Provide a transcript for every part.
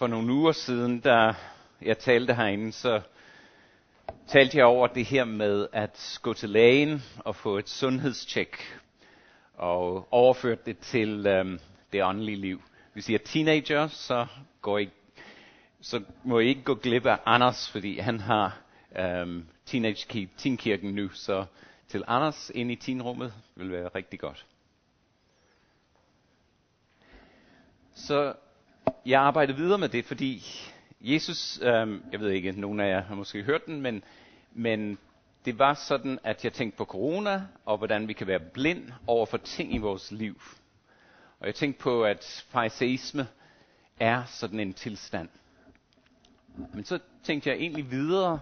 For nogle uger siden, da jeg talte herinde, så talte jeg over det her med at gå til lægen og få et sundhedstjek og overført det til øhm, det åndelige liv. Hvis I er teenager, så, går I, så må I ikke gå glip af Anders, fordi han har øhm, teenage teenkirken nu, så til Anders ind i teenrummet vil være rigtig godt. Så jeg arbejder videre med det, fordi Jesus, øh, jeg ved ikke, nogen af jer har måske hørt den, men, men det var sådan, at jeg tænkte på corona, og hvordan vi kan være blind over for ting i vores liv. Og jeg tænkte på, at fariseisme er sådan en tilstand. Men så tænkte jeg egentlig videre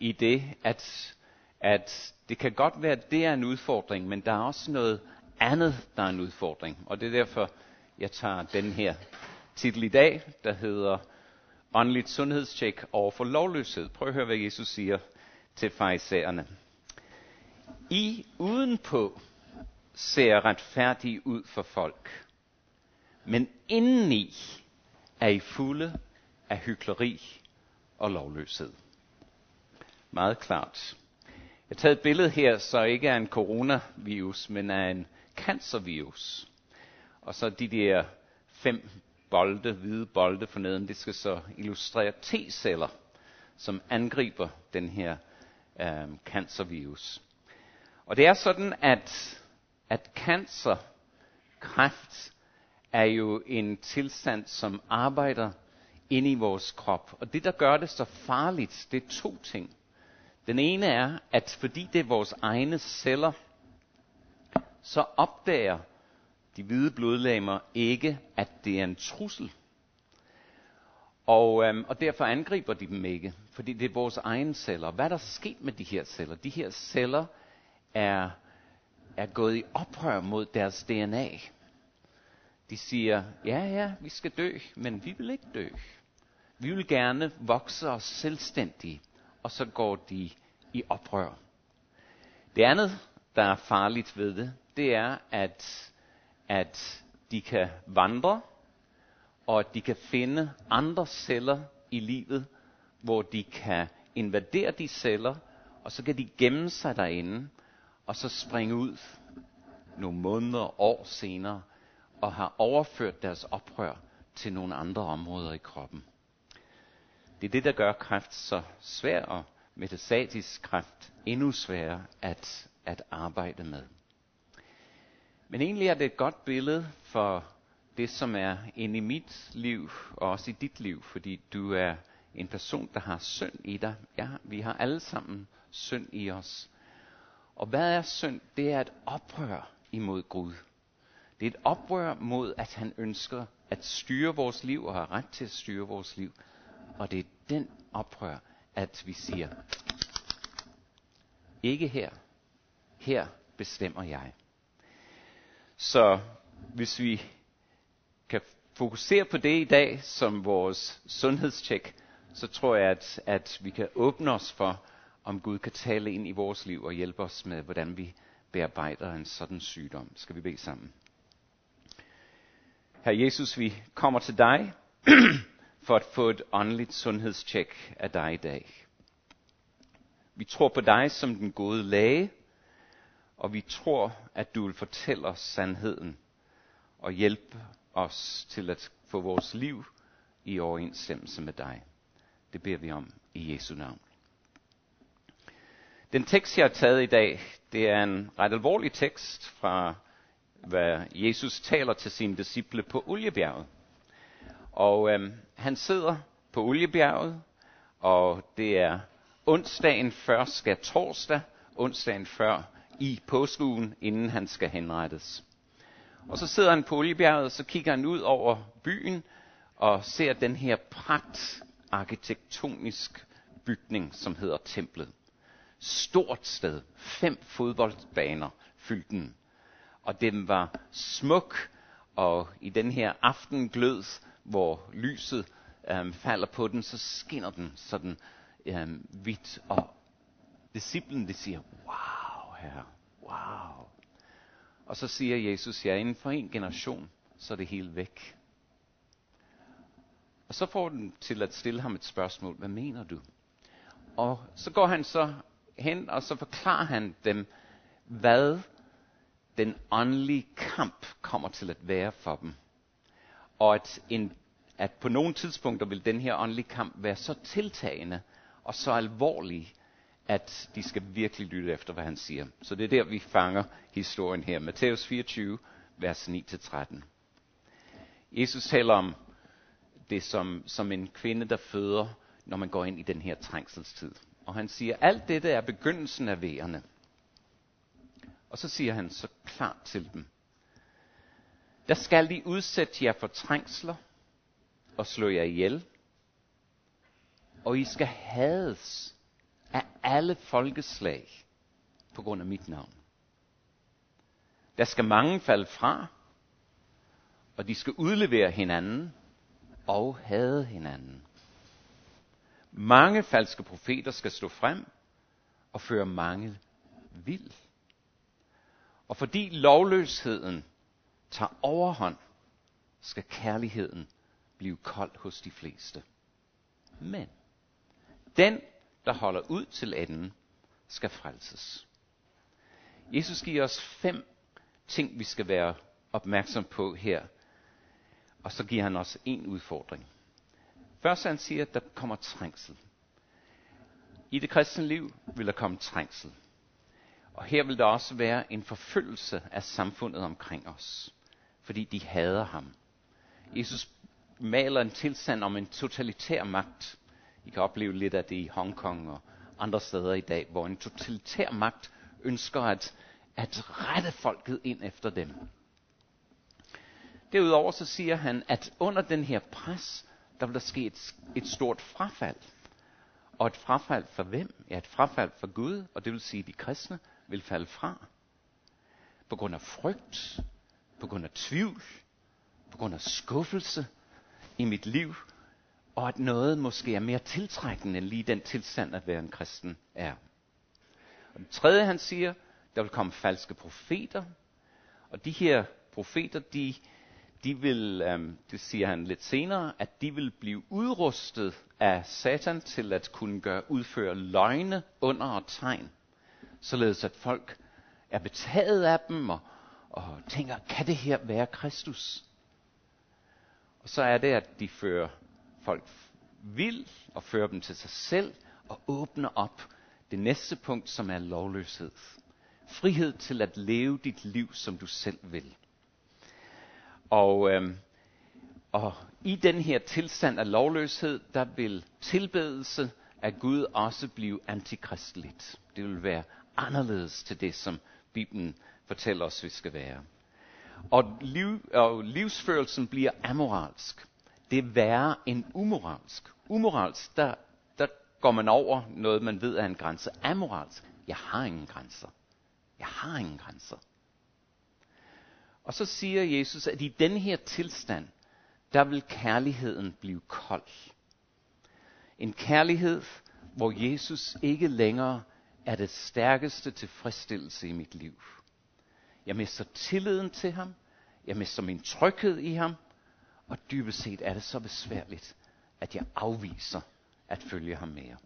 i det, at, at det kan godt være, at det er en udfordring, men der er også noget andet, der er en udfordring. Og det er derfor, jeg tager den her titel i dag, der hedder Åndeligt sundhedstjek over for lovløshed. Prøv at høre, hvad Jesus siger til farisæerne. I udenpå ser retfærdige ud for folk, men indeni er I fulde af hykleri og lovløshed. Meget klart. Jeg har taget et billede her, så ikke er en coronavirus, men er en cancervirus. Og så de der fem bolde, hvide bolde forneden, det skal så illustrere T-celler, som angriber den her øh, cancervirus. Og det er sådan, at, at cancer, kræft, er jo en tilstand, som arbejder ind i vores krop. Og det, der gør det så farligt, det er to ting. Den ene er, at fordi det er vores egne celler, så opdager de hvide blodlegemer ikke, at det er en trussel. Og, øhm, og derfor angriber de dem ikke, fordi det er vores egne celler. Hvad er der sket med de her celler? De her celler er, er gået i oprør mod deres DNA. De siger, ja ja, vi skal dø, men vi vil ikke dø. Vi vil gerne vokse os selvstændige, og så går de i oprør. Det andet, der er farligt ved det, det er, at, at de kan vandre, og at de kan finde andre celler i livet, hvor de kan invadere de celler, og så kan de gemme sig derinde, og så springe ud nogle måneder, år senere, og har overført deres oprør til nogle andre områder i kroppen. Det er det, der gør kræft så svær, og metastatisk kræft endnu sværere at, at arbejde med. Men egentlig er det et godt billede for det, som er inde i mit liv, og også i dit liv, fordi du er en person, der har synd i dig. Ja, vi har alle sammen synd i os. Og hvad er synd? Det er et oprør imod Gud. Det er et oprør mod, at han ønsker at styre vores liv og har ret til at styre vores liv. Og det er den oprør, at vi siger, ikke her. Her bestemmer jeg. Så hvis vi kan fokusere på det i dag som vores sundhedstjek, så tror jeg, at, at vi kan åbne os for, om Gud kan tale ind i vores liv og hjælpe os med, hvordan vi bearbejder en sådan sygdom. Skal vi bede sammen? Herre Jesus, vi kommer til dig for at få et åndeligt sundhedstjek af dig i dag. Vi tror på dig som den gode læge, og vi tror, at du vil fortælle os sandheden og hjælpe os til at få vores liv i overensstemmelse med dig. Det beder vi om i Jesu navn. Den tekst, jeg har taget i dag, det er en ret alvorlig tekst fra, hvad Jesus taler til sine disciple på Oliebjerget. Og øhm, han sidder på Oliebjerget, og det er onsdagen før skal torsdag, onsdagen før i påskeugen, inden han skal henrettes. Og så sidder han på Oliebjerget, og så kigger han ud over byen og ser den her pragt arkitektonisk bygning, som hedder templet. Stort sted, fem fodboldbaner fyldte den. Og den var smuk, og i den her aftenglød, hvor lyset øhm, falder på den, så skinner den sådan øhm, hvidt. Og disciplen, de siger, wow herre, wow. Og så siger Jesus, ja, inden for en generation, så er det helt væk. Og så får den til at stille ham et spørgsmål. Hvad mener du? Og så går han så hen, og så forklarer han dem, hvad den åndelige kamp kommer til at være for dem. Og at, en, at på nogle tidspunkter vil den her åndelige kamp være så tiltagende og så alvorlig, at de skal virkelig lytte efter, hvad han siger. Så det er der, vi fanger historien her. Matthæus 24, vers 9-13. Jesus taler om det som, som en kvinde, der føder, når man går ind i den her trængselstid. Og han siger, alt dette er begyndelsen af vejerne. Og så siger han så klart til dem, der skal de udsætte jer for trængsler og slå jer ihjel, og I skal hades af alle folkeslag på grund af mit navn. Der skal mange falde fra, og de skal udlevere hinanden og hade hinanden. Mange falske profeter skal stå frem og føre mange vild. Og fordi lovløsheden tager overhånd, skal kærligheden blive kold hos de fleste. Men den, der holder ud til enden, skal frelses. Jesus giver os fem ting, vi skal være opmærksom på her. Og så giver han os en udfordring. Først han siger, at der kommer trængsel. I det kristne liv vil der komme trængsel. Og her vil der også være en forfølgelse af samfundet omkring os, fordi de hader ham. Jesus maler en tilstand om en totalitær magt. I kan opleve lidt af det i Hongkong og andre steder i dag, hvor en totalitær magt ønsker at, at rette folket ind efter dem. Derudover så siger han, at under den her pres, der vil der ske et, et stort frafald. Og et frafald for hvem? Ja, et frafald for Gud, og det vil sige, at de kristne vil falde fra. På grund af frygt, på grund af tvivl, på grund af skuffelse i mit liv, og at noget måske er mere tiltrækkende end lige den tilstand, at være en kristen er. Og den tredje, han siger, der vil komme falske profeter, og de her profeter, de de vil, øhm, det siger han lidt senere, at de vil blive udrustet af Satan til at kunne gøre, udføre løgne under og tegn. Således at folk er betaget af dem og, og tænker, kan det her være Kristus? Og så er det, at de fører folk vild og fører dem til sig selv og åbner op det næste punkt, som er lovløshed. Frihed til at leve dit liv, som du selv vil. Og, øhm, og i den her tilstand af lovløshed, der vil tilbedelse af Gud også blive antikristeligt. Det vil være anderledes til det, som Bibelen fortæller os, vi skal være. Og, liv, og livsførelsen bliver amoralsk. Det er værre end umoralsk. Umoralsk, der, der går man over noget, man ved er en grænse. Amoralsk, jeg har ingen grænser. Jeg har ingen grænser. Og så siger Jesus, at i den her tilstand, der vil kærligheden blive kold. En kærlighed, hvor Jesus ikke længere er det stærkeste tilfredsstillelse i mit liv. Jeg mister tilliden til ham. Jeg mister min tryghed i ham. Og dybest set er det så besværligt, at jeg afviser at følge ham mere.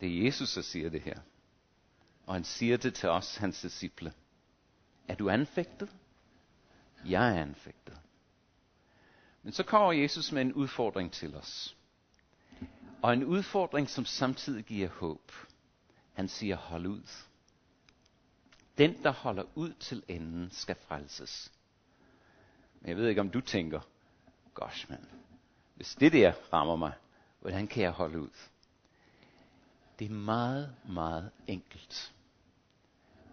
Det er Jesus, der siger det her. Og han siger det til os, hans disciple. Er du anfægtet? Jeg er anfægtet. Men så kommer Jesus med en udfordring til os. Og en udfordring, som samtidig giver håb. Han siger, hold ud. Den, der holder ud til enden, skal frelses. Men jeg ved ikke, om du tænker, gosh mand, hvis det der rammer mig, hvordan kan jeg holde ud? Det er meget, meget enkelt.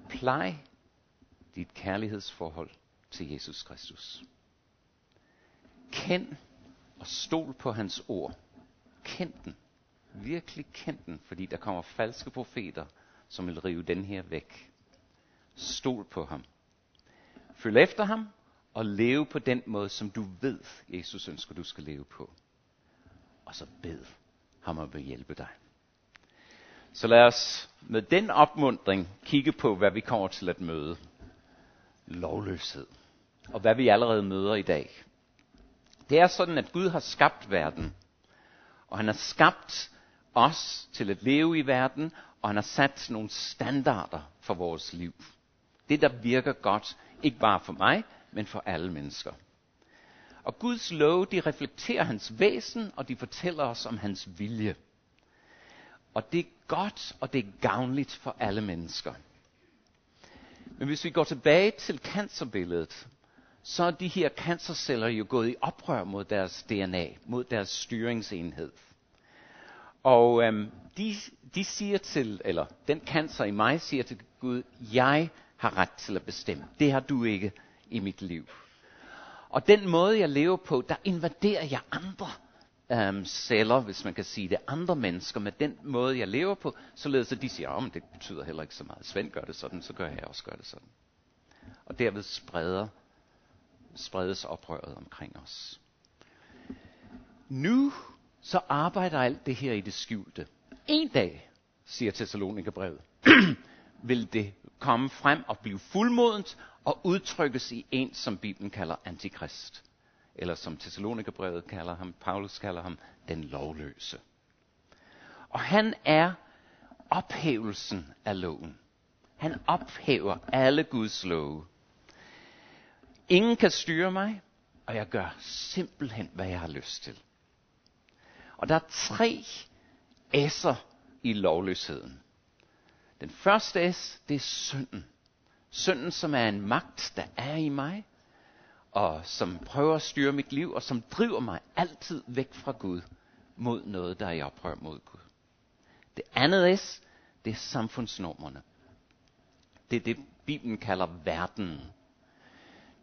Plej dit kærlighedsforhold til Jesus Kristus. Kend og stol på hans ord. Kend den. Virkelig kend den, fordi der kommer falske profeter, som vil rive den her væk. Stol på ham. Følg efter ham og leve på den måde, som du ved, Jesus ønsker, du skal leve på. Og så bed ham at hjælpe dig. Så lad os med den opmundring kigge på, hvad vi kommer til at møde lovløshed. Og hvad vi allerede møder i dag. Det er sådan, at Gud har skabt verden. Og han har skabt os til at leve i verden, og han har sat nogle standarder for vores liv. Det, der virker godt, ikke bare for mig, men for alle mennesker. Og Guds love, de reflekterer hans væsen, og de fortæller os om hans vilje. Og det er godt, og det er gavnligt for alle mennesker. Men hvis vi går tilbage til cancerbilledet, så er de her cancerceller jo gået i oprør mod deres DNA, mod deres styringsenhed. Og øhm, de, de siger til, eller den cancer i mig siger til Gud, jeg har ret til at bestemme. Det har du ikke i mit liv. Og den måde, jeg lever på, der invaderer jeg andre øhm, celler, hvis man kan sige det, andre mennesker med den måde, jeg lever på, således at de siger, om oh, det betyder heller ikke så meget. Svend gør det sådan, så gør jeg også gør det sådan. Og derved spreder, spredes oprøret omkring os. Nu så arbejder alt det her i det skjulte. En dag, siger Thessalonikerbrevet, vil det komme frem og blive fuldmodent og udtrykkes i en, som Bibelen kalder antikrist. Eller som Thessalonikerbrevet kalder ham, Paulus kalder ham, den lovløse. Og han er ophævelsen af loven. Han ophæver alle Guds love. Ingen kan styre mig, og jeg gør simpelthen, hvad jeg har lyst til. Og der er tre S'er i lovløsheden. Den første S, det er synden. Synden, som er en magt, der er i mig, og som prøver at styre mit liv, og som driver mig altid væk fra Gud, mod noget, der er i oprør mod Gud. Det andet S, det er samfundsnormerne. Det er det, Bibelen kalder verden.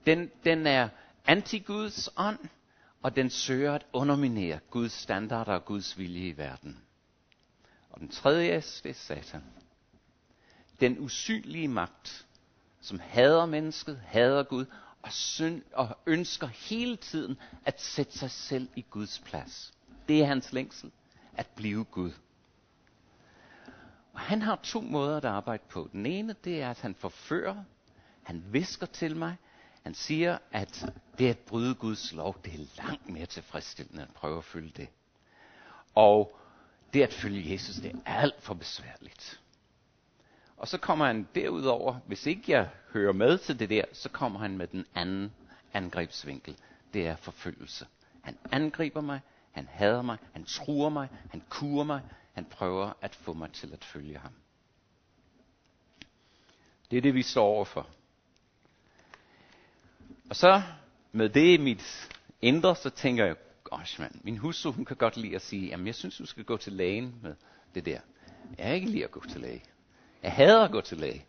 Den, den er anti-Guds ånd, og den søger at underminere Guds standarder og Guds vilje i verden. Og den tredje S, det er Satan. Den usynlige magt, som hader mennesket, hader Gud, og, synd, og ønsker hele tiden at sætte sig selv i Guds plads. Det er hans længsel, at blive Gud. Og han har to måder at arbejde på. Den ene, det er, at han forfører, han visker til mig, han siger, at det at bryde Guds lov, det er langt mere tilfredsstillende at prøve at følge det. Og det at følge Jesus, det er alt for besværligt. Og så kommer han derudover, hvis ikke jeg hører med til det der, så kommer han med den anden angrebsvinkel. Det er forfølgelse. Han angriber mig, han hader mig, han truer mig, han kurer mig, han prøver at få mig til at følge ham. Det er det, vi står overfor. Og så med det i mit indre, så tænker jeg, gosh mand, min hustru, hun kan godt lide at sige, jamen jeg synes, du skal gå til lægen med det der. Jeg er ikke lige at gå til læge. Jeg hader at gå til læge.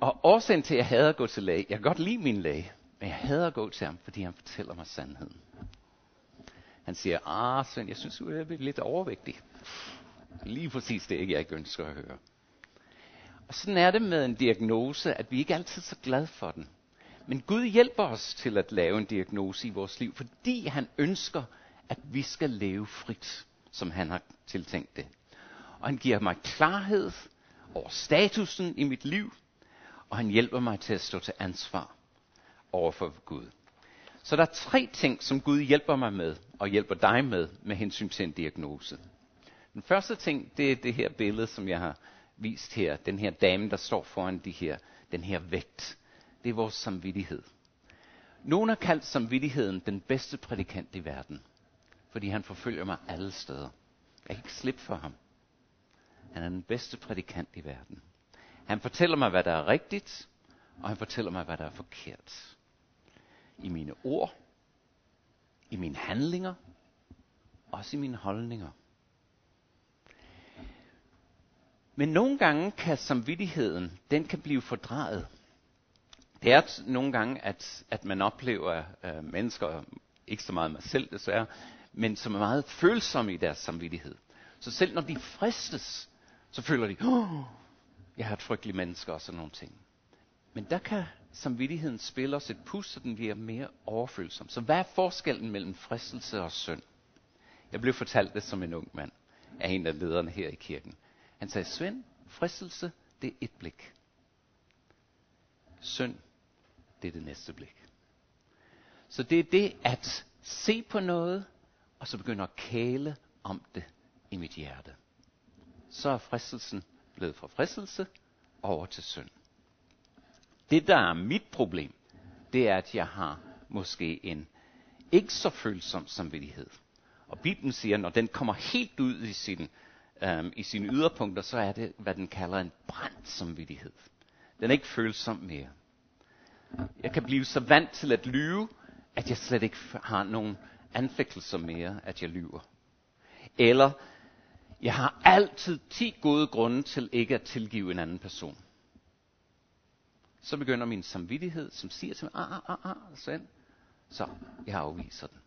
Og årsagen til, at jeg hader at gå til læge, jeg kan godt lide min læge, men jeg hader at gå til ham, fordi han fortæller mig sandheden. Han siger, ah Svend, jeg synes, du er lidt overvægtig. Lige præcis det, jeg ikke ønsker at høre. Og sådan er det med en diagnose, at vi ikke altid er så glade for den. Men Gud hjælper os til at lave en diagnose i vores liv, fordi han ønsker, at vi skal leve frit, som han har tiltænkt det. Og han giver mig klarhed over statusen i mit liv, og han hjælper mig til at stå til ansvar over for Gud. Så der er tre ting, som Gud hjælper mig med, og hjælper dig med, med hensyn til en diagnose. Den første ting, det er det her billede, som jeg har vist her. Den her dame, der står foran de her, den her vægt. Det er vores samvittighed. Nogen har kaldt samvittigheden den bedste prædikant i verden, fordi han forfølger mig alle steder. Jeg kan ikke slippe for ham. Han er den bedste prædikant i verden. Han fortæller mig, hvad der er rigtigt, og han fortæller mig, hvad der er forkert. I mine ord, i mine handlinger, også i mine holdninger. Men nogle gange kan samvittigheden, den kan blive fordrejet. Det er nogle gange, at, at man oplever uh, mennesker, ikke så meget mig selv desværre, men som er meget følsomme i deres samvittighed. Så selv når de fristes, så føler de, oh, jeg har et frygteligt menneske og sådan nogle ting. Men der kan samvittigheden spille os et pus, så den bliver mere overfølsom. Så hvad er forskellen mellem fristelse og synd? Jeg blev fortalt det som en ung mand af en af lederne her i kirken. Han sagde, Svend, fristelse, det er et blik. Synd, det er det næste blik. Så det er det at se på noget, og så begynde at kæle om det i mit hjerte. Så er fristelsen blevet fra fristelse over til synd. Det, der er mit problem, det er, at jeg har måske en ikke så følsom samvittighed. Og Bibelen siger, når den kommer helt ud i, sin, øhm, i sine yderpunkter, så er det, hvad den kalder en brændt samvittighed. Den er ikke følsom mere. Jeg kan blive så vant til at lyve, at jeg slet ikke har nogen anfægtelser mere, at jeg lyver. Eller jeg har altid 10 gode grunde til ikke at tilgive en anden person. Så begynder min samvittighed, som siger til mig, ah, ah, ah, ah, Svend, så jeg afviser den.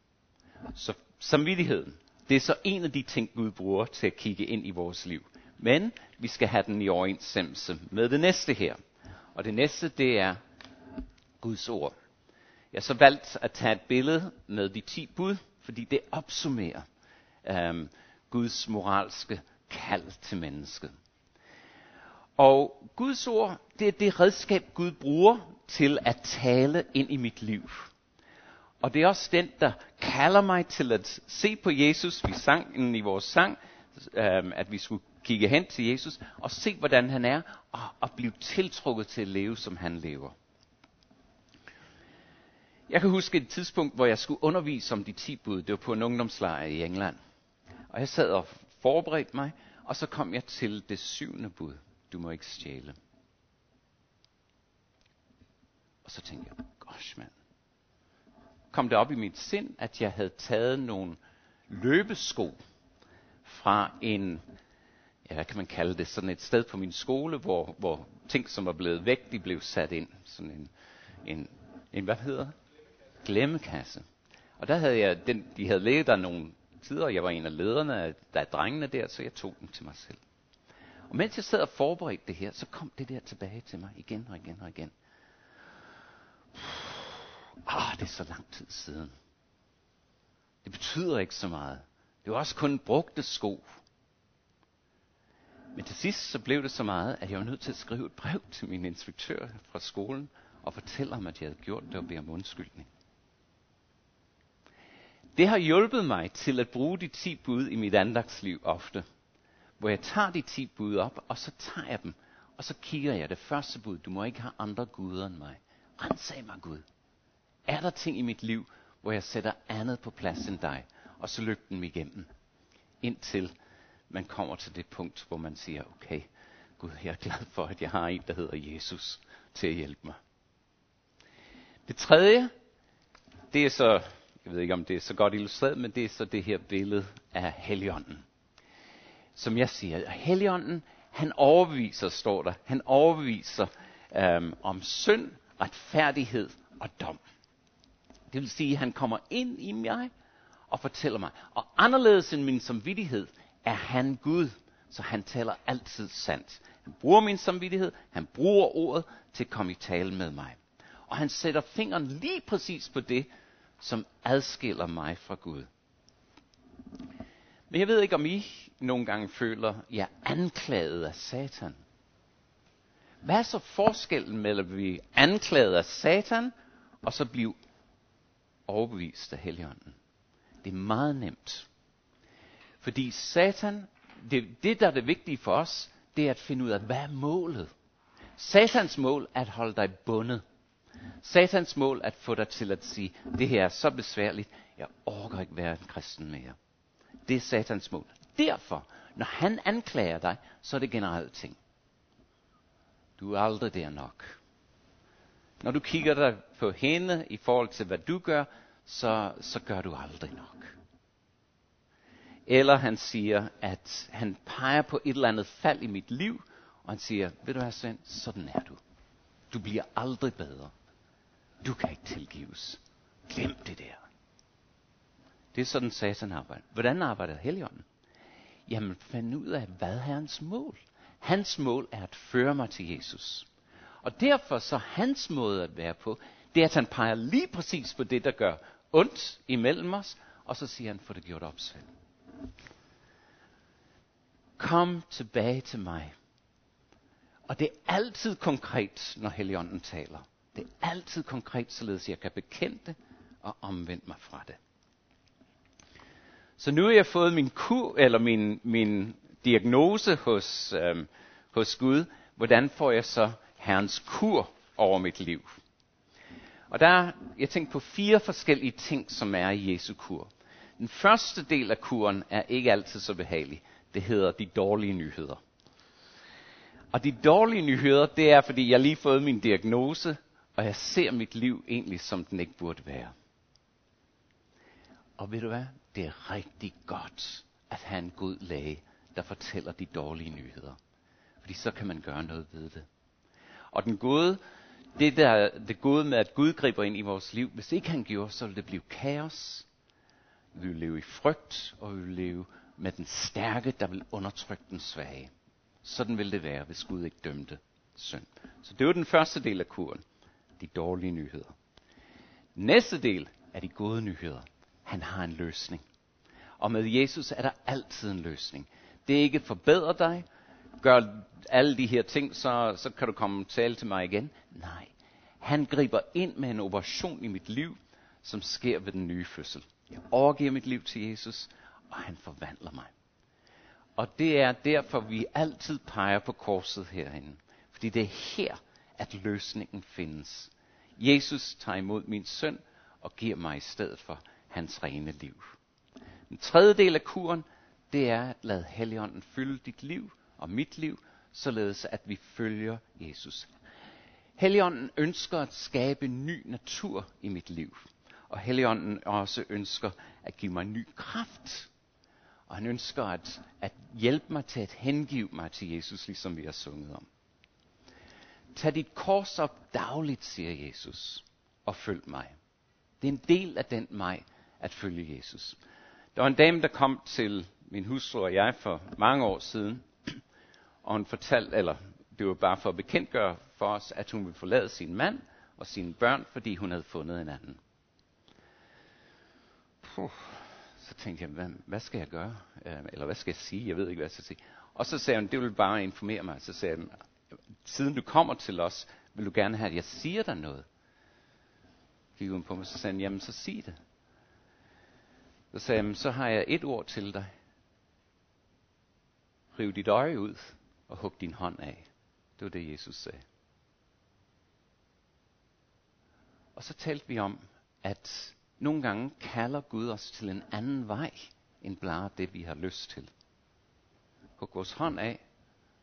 Så samvittigheden, det er så en af de ting, Gud bruger til at kigge ind i vores liv. Men vi skal have den i overensstemmelse med det næste her. Og det næste, det er Guds ord. Jeg har så valgt at tage et billede med de ti bud, fordi det opsummerer øhm, Guds moralske kald til mennesket. Og Guds ord, det er det redskab, Gud bruger til at tale ind i mit liv. Og det er også den, der kalder mig til at se på Jesus. Vi sang den i vores sang, øhm, at vi skulle kigge hen til Jesus og se, hvordan han er, og, og blive tiltrukket til at leve, som han lever. Jeg kan huske et tidspunkt, hvor jeg skulle undervise om de 10 bud. Det var på en ungdomslejr i England. Og jeg sad og forberedte mig, og så kom jeg til det syvende bud. Du må ikke stjæle. Og så tænkte jeg, gosh mand. Kom det op i mit sind, at jeg havde taget nogle løbesko fra en, ja, hvad kan man kalde det, sådan et sted på min skole, hvor, hvor ting, som var blevet væk, de blev sat ind. Sådan en, en, en hvad hedder Glemmekasse. Og der havde jeg, den, de havde lægget der nogle tider, og jeg var en af lederne af, der drengene der, så jeg tog dem til mig selv. Og mens jeg sad og forberedte det her, så kom det der tilbage til mig igen og igen og igen. Ah, det er så lang tid siden. Det betyder ikke så meget. Det var også kun brugte sko. Men til sidst så blev det så meget, at jeg var nødt til at skrive et brev til min instruktør fra skolen og fortælle ham, at jeg havde gjort det og bede om undskyldning. Det har hjulpet mig til at bruge de 10 bud i mit andagsliv ofte. Hvor jeg tager de 10 bud op, og så tager jeg dem, og så kigger jeg det første bud. Du må ikke have andre guder end mig. Rensag mig, Gud. Er der ting i mit liv, hvor jeg sætter andet på plads end dig? Og så løb dem igennem. Indtil man kommer til det punkt, hvor man siger, okay, Gud, jeg er glad for, at jeg har en, der hedder Jesus, til at hjælpe mig. Det tredje, det er så jeg ved ikke, om det er så godt illustreret, men det er så det her billede af Helligånden. Som jeg siger, Helligånden, han overviser, står der, han overviser øhm, om synd, retfærdighed og dom. Det vil sige, at han kommer ind i mig og fortæller mig. Og anderledes end min samvittighed, er han Gud, så han taler altid sandt. Han bruger min samvittighed, han bruger ordet til at komme i tale med mig. Og han sætter fingeren lige præcis på det, som adskiller mig fra Gud. Men jeg ved ikke, om I nogle gange føler jer anklaget af Satan. Hvad er så forskellen mellem at blive anklaget af Satan, og så blive overbevist af Helligånden? Det er meget nemt. Fordi Satan, det, det der er det vigtige for os, det er at finde ud af, hvad er målet? Satans mål er at holde dig bundet. Satans mål at få dig til at sige, det her er så besværligt, jeg orker ikke være en kristen mere. Det er satans mål. Derfor, når han anklager dig, så er det generelt ting. Du er aldrig der nok. Når du kigger dig på hende i forhold til, hvad du gør, så, så gør du aldrig nok. Eller han siger, at han peger på et eller andet fald i mit liv, og han siger, ved du hvad, Svend, sådan er du. Du bliver aldrig bedre. Du kan ikke tilgives. Glem det der. Det er sådan satan arbejder. Hvordan arbejder Helligånden? Jamen, find ud af, hvad er hans mål? Hans mål er at føre mig til Jesus. Og derfor så hans måde at være på, det er, at han peger lige præcis på det, der gør ondt imellem os, og så siger han, få det gjort op selv. Kom tilbage til mig. Og det er altid konkret, når Helligånden taler. Det er altid konkret, således jeg kan bekende det, og omvende mig fra det. Så nu har jeg fået min kur, eller min, min diagnose hos, øhm, hos Gud. Hvordan får jeg så Herrens kur over mit liv? Og der, jeg tænkt på fire forskellige ting, som er i Jesu kur. Den første del af kuren er ikke altid så behagelig. Det hedder de dårlige nyheder. Og de dårlige nyheder, det er, fordi jeg lige fået min diagnose, og jeg ser mit liv egentlig, som den ikke burde være. Og ved du hvad? Det er rigtig godt at have en god læge, der fortæller de dårlige nyheder. Fordi så kan man gøre noget ved det. Og den gode, det der, det gode med, at Gud griber ind i vores liv, hvis ikke han gjorde, så ville det blive kaos. Vi ville leve i frygt, og vi ville leve med den stærke, der vil undertrykke den svage. Sådan ville det være, hvis Gud ikke dømte synd. Så det var den første del af kuren. De dårlige nyheder. Næste del er de gode nyheder. Han har en løsning. Og med Jesus er der altid en løsning. Det er ikke forbedre dig, gør alle de her ting, så, så kan du komme og tale til mig igen. Nej, han griber ind med en operation i mit liv, som sker ved den nye fødsel. Jeg overgiver mit liv til Jesus, og han forvandler mig. Og det er derfor, vi altid peger på korset herinde. Fordi det er her, at løsningen findes. Jesus tager imod min søn og giver mig i stedet for hans rene liv. Den tredje del af kuren, det er at lade Helligånden fylde dit liv og mit liv, således at vi følger Jesus. Helligånden ønsker at skabe ny natur i mit liv. Og Helligånden også ønsker at give mig ny kraft. Og han ønsker at, at hjælpe mig til at hengive mig til Jesus, ligesom vi har sunget om. Tag dit kors op dagligt, siger Jesus, og følg mig. Det er en del af den mig at følge Jesus. Der var en dame, der kom til min hustru og jeg for mange år siden, og hun fortalte, eller det var bare for at bekendtgøre for os, at hun ville forlade sin mand og sine børn, fordi hun havde fundet en anden. Puh. Så tænkte jeg, hvad, hvad skal jeg gøre? Øh, eller hvad skal jeg sige? Jeg ved ikke, hvad jeg skal sige. Og så sagde hun, det vil bare informere mig. Så sagde hun, siden du kommer til os, vil du gerne have, at jeg siger dig noget? Gik hun på mig, så sagde han, jamen så sig det. Så sagde han, så har jeg et ord til dig. Riv dit øje ud og hug din hånd af. Det var det, Jesus sagde. Og så talte vi om, at nogle gange kalder Gud os til en anden vej, end bare det, vi har lyst til. Hug vores hånd af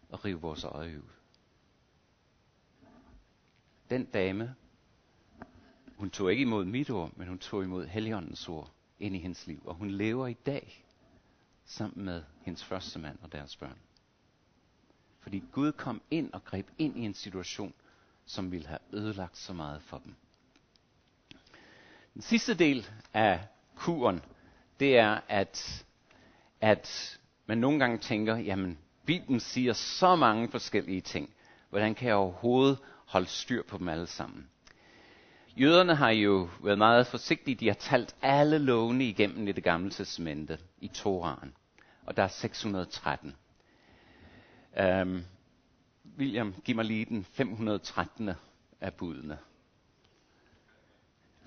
og riv vores øje ud. Den dame, hun tog ikke imod mit ord, men hun tog imod Helligåndens ord ind i hendes liv. Og hun lever i dag sammen med hendes første mand og deres børn. Fordi Gud kom ind og greb ind i en situation, som ville have ødelagt så meget for dem. Den sidste del af kuren, det er, at, at man nogle gange tænker, jamen, Bibelen siger så mange forskellige ting. Hvordan kan jeg overhovedet holdt styr på dem alle sammen? Jøderne har jo været meget forsigtige. De har talt alle lovene igennem i det gamle testamente, i Toraen. Og der er 613. Um, øhm, William, giv mig lige den 513. af budene.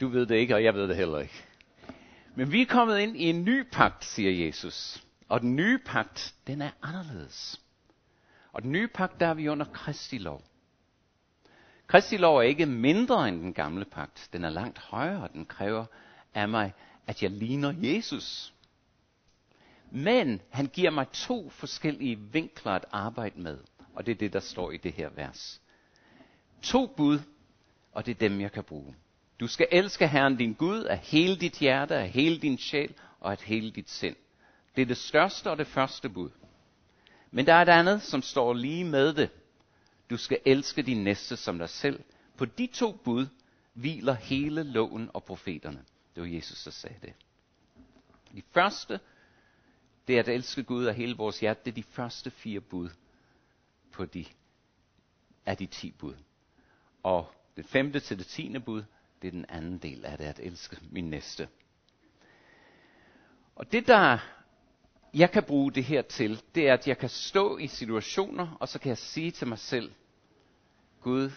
Du ved det ikke, og jeg ved det heller ikke. Men vi er kommet ind i en ny pagt, siger Jesus. Og den nye pagt, den er anderledes. Og den nye pagt, der er vi under Kristi lov. Kristi lov er ikke mindre end den gamle pagt. Den er langt højere. Den kræver af mig, at jeg ligner Jesus. Men han giver mig to forskellige vinkler at arbejde med. Og det er det, der står i det her vers. To bud, og det er dem, jeg kan bruge. Du skal elske Herren din Gud af hele dit hjerte, af hele din sjæl og af hele dit sind. Det er det største og det første bud. Men der er et andet, som står lige med det. Du skal elske din næste som dig selv. På de to bud hviler hele loven og profeterne. Det var Jesus, der sagde det. De første, det er at elske Gud af hele vores hjerte. Det er de første fire bud på de, af de ti bud. Og det femte til det tiende bud, det er den anden del af det, at elske min næste. Og det, der jeg kan bruge det her til, det er, at jeg kan stå i situationer, og så kan jeg sige til mig selv, Gud,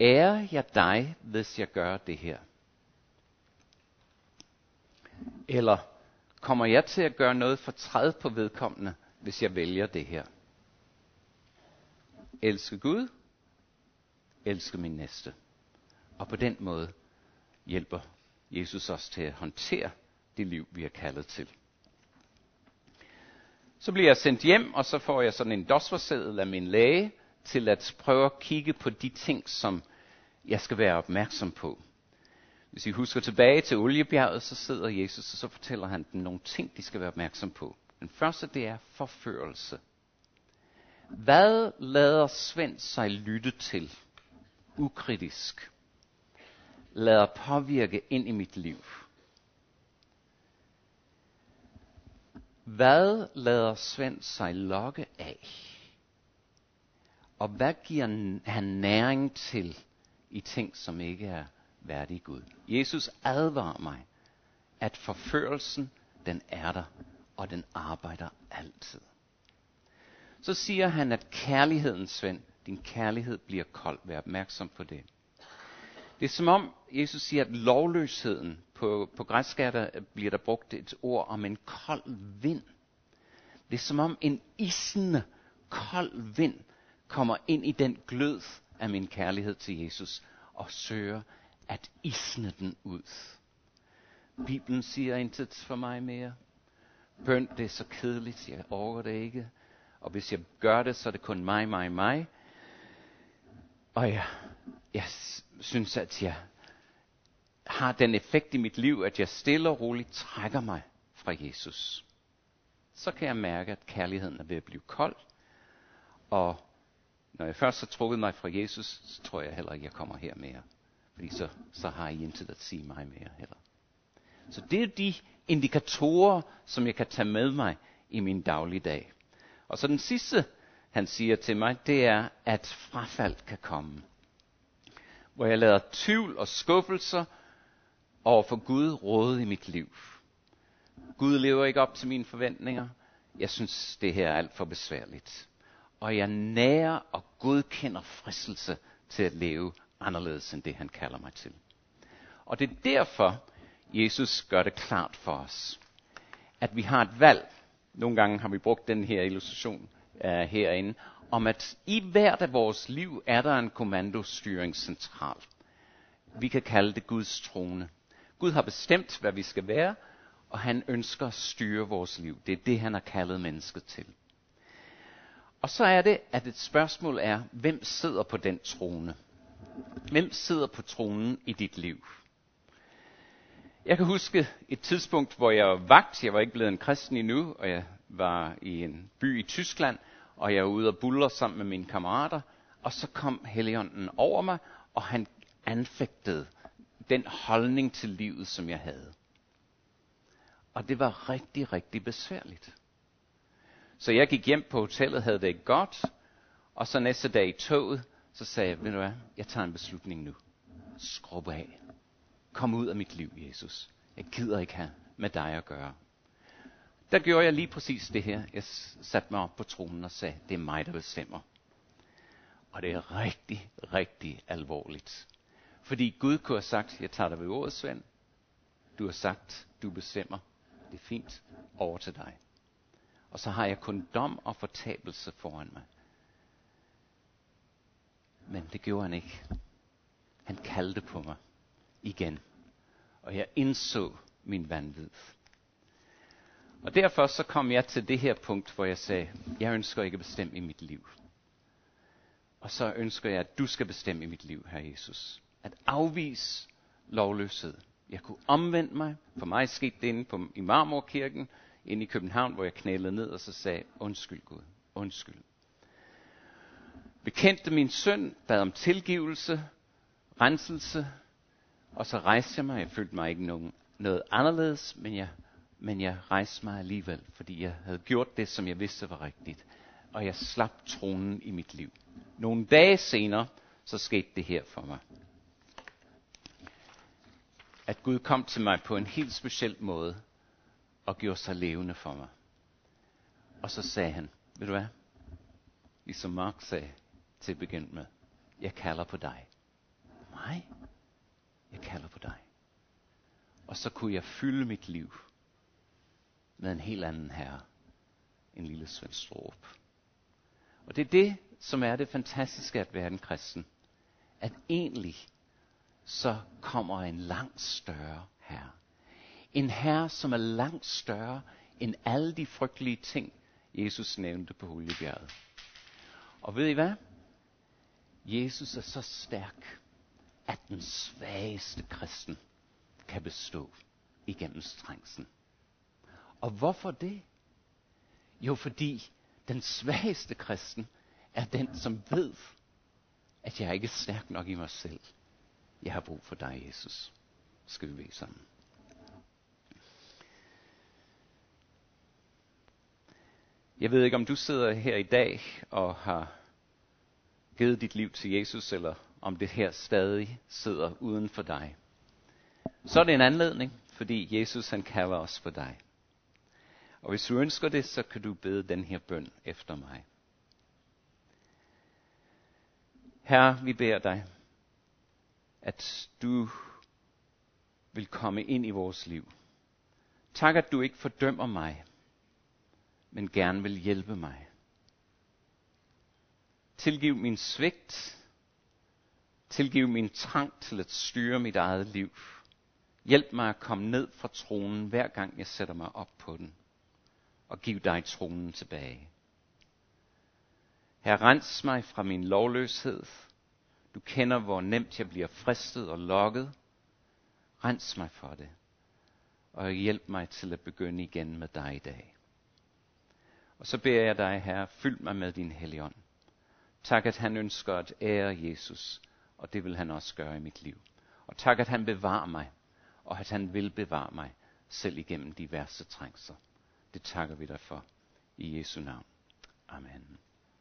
ærer jeg dig, hvis jeg gør det her? Eller kommer jeg til at gøre noget for træd på vedkommende, hvis jeg vælger det her? Elske Gud, elske min næste. Og på den måde hjælper Jesus os til at håndtere det liv, vi er kaldet til. Så bliver jeg sendt hjem, og så får jeg sådan en dosforseddel af min læge til at prøve at kigge på de ting, som jeg skal være opmærksom på. Hvis I husker tilbage til oliebjerget, så sidder Jesus, og så fortæller han dem nogle ting, de skal være opmærksom på. Den første, det er forførelse. Hvad lader Svend sig lytte til? Ukritisk. Lader påvirke ind i mit liv. Hvad lader Svend sig lokke af? Og hvad giver han næring til i ting, som ikke er værdige Gud? Jesus advarer mig, at forførelsen, den er der, og den arbejder altid. Så siger han, at kærligheden, Svend, din kærlighed bliver kold. Vær opmærksom på det. Det er som om, Jesus siger, at lovløsheden, på, på græsk der, bliver der brugt et ord om en kold vind. Det er som om en isende, kold vind kommer ind i den glød af min kærlighed til Jesus og søger at isne den ud. Bibelen siger intet for mig mere. Bøn, det er så kedeligt, jeg overgår det ikke. Og hvis jeg gør det, så er det kun mig, mig, mig. Og jeg, jeg synes, at jeg har den effekt i mit liv, at jeg stille og roligt trækker mig fra Jesus. Så kan jeg mærke, at kærligheden er ved at blive kold. Og når jeg først har trukket mig fra Jesus, så tror jeg heller ikke, jeg kommer her mere. Fordi så, så har I intet at sige mig mere heller. Så det er de indikatorer, som jeg kan tage med mig i min dagligdag. Og så den sidste, han siger til mig, det er, at frafald kan komme. Hvor jeg lader tvivl og skuffelser over for Gud råde i mit liv. Gud lever ikke op til mine forventninger. Jeg synes, det her er alt for besværligt. Og jeg nærer og godkender fristelse til at leve anderledes end det, han kalder mig til. Og det er derfor, Jesus gør det klart for os, at vi har et valg. Nogle gange har vi brugt den her illustration uh, herinde, om at i hvert af vores liv er der en kommandostyringscentral. Vi kan kalde det Guds trone. Gud har bestemt, hvad vi skal være, og han ønsker at styre vores liv. Det er det, han har kaldet mennesket til. Og så er det, at et spørgsmål er, hvem sidder på den trone? Hvem sidder på tronen i dit liv? Jeg kan huske et tidspunkt, hvor jeg var vagt. Jeg var ikke blevet en kristen endnu, og jeg var i en by i Tyskland, og jeg var ude og buller sammen med mine kammerater. Og så kom Helligånden over mig, og han anfægtede den holdning til livet, som jeg havde. Og det var rigtig, rigtig besværligt. Så jeg gik hjem på hotellet, havde det godt, og så næste dag i toget, så sagde jeg, ved du hvad, jeg tager en beslutning nu. Skrub af. Kom ud af mit liv, Jesus. Jeg gider ikke have med dig at gøre. Der gjorde jeg lige præcis det her. Jeg satte mig op på tronen og sagde, det er mig, der bestemmer. Og det er rigtig, rigtig alvorligt. Fordi Gud kunne have sagt, jeg tager dig ved ordet, Svend. Du har sagt, du bestemmer. Det er fint. Over til dig. Og så har jeg kun dom og fortabelse foran mig. Men det gjorde han ikke. Han kaldte på mig igen. Og jeg indså min vanvid. Og derfor så kom jeg til det her punkt, hvor jeg sagde, jeg ønsker ikke at bestemme i mit liv. Og så ønsker jeg, at du skal bestemme i mit liv, her Jesus. At afvise lovløshed. Jeg kunne omvende mig. For mig skete det inde på, i Marmorkirken, inde i København, hvor jeg knælede ned og så sagde, undskyld Gud, undskyld. Bekendte min søn, bad om tilgivelse, renselse, og så rejste jeg mig. Jeg følte mig ikke nogen, noget anderledes, men jeg, men jeg rejste mig alligevel, fordi jeg havde gjort det, som jeg vidste var rigtigt. Og jeg slap tronen i mit liv. Nogle dage senere, så skete det her for mig. At Gud kom til mig på en helt speciel måde, og gjorde sig levende for mig. Og så sagde han, ved du hvad? Ligesom Mark sagde til at begynde med, jeg kalder på dig. Mig? Jeg kalder på dig. Og så kunne jeg fylde mit liv med en helt anden herre en lille Svend Strup. Og det er det, som er det fantastiske at være en kristen. At egentlig så kommer en langt større herre. En herre, som er langt større end alle de frygtelige ting, Jesus nævnte på Huljebjerget. Og ved I hvad? Jesus er så stærk, at den svageste kristen kan bestå igennem strængsen. Og hvorfor det? Jo, fordi den svageste kristen er den, som ved, at jeg ikke er stærk nok i mig selv. Jeg har brug for dig, Jesus. Skal vi bede sammen. Jeg ved ikke, om du sidder her i dag og har givet dit liv til Jesus, eller om det her stadig sidder uden for dig. Så er det en anledning, fordi Jesus han kalder os for dig. Og hvis du ønsker det, så kan du bede den her bøn efter mig. Herre, vi beder dig, at du vil komme ind i vores liv. Tak, at du ikke fordømmer mig, men gerne vil hjælpe mig. Tilgiv min svigt. Tilgiv min trang til at styre mit eget liv. Hjælp mig at komme ned fra tronen, hver gang jeg sætter mig op på den. Og giv dig tronen tilbage. Her rens mig fra min lovløshed. Du kender, hvor nemt jeg bliver fristet og lokket. Rens mig for det. Og hjælp mig til at begynde igen med dig i dag. Og så beder jeg dig, Herre, fyld mig med din helligånd. Tak, at han ønsker at ære Jesus, og det vil han også gøre i mit liv. Og tak, at han bevarer mig, og at han vil bevare mig, selv igennem de værste trængsler. Det takker vi dig for. I Jesu navn. Amen.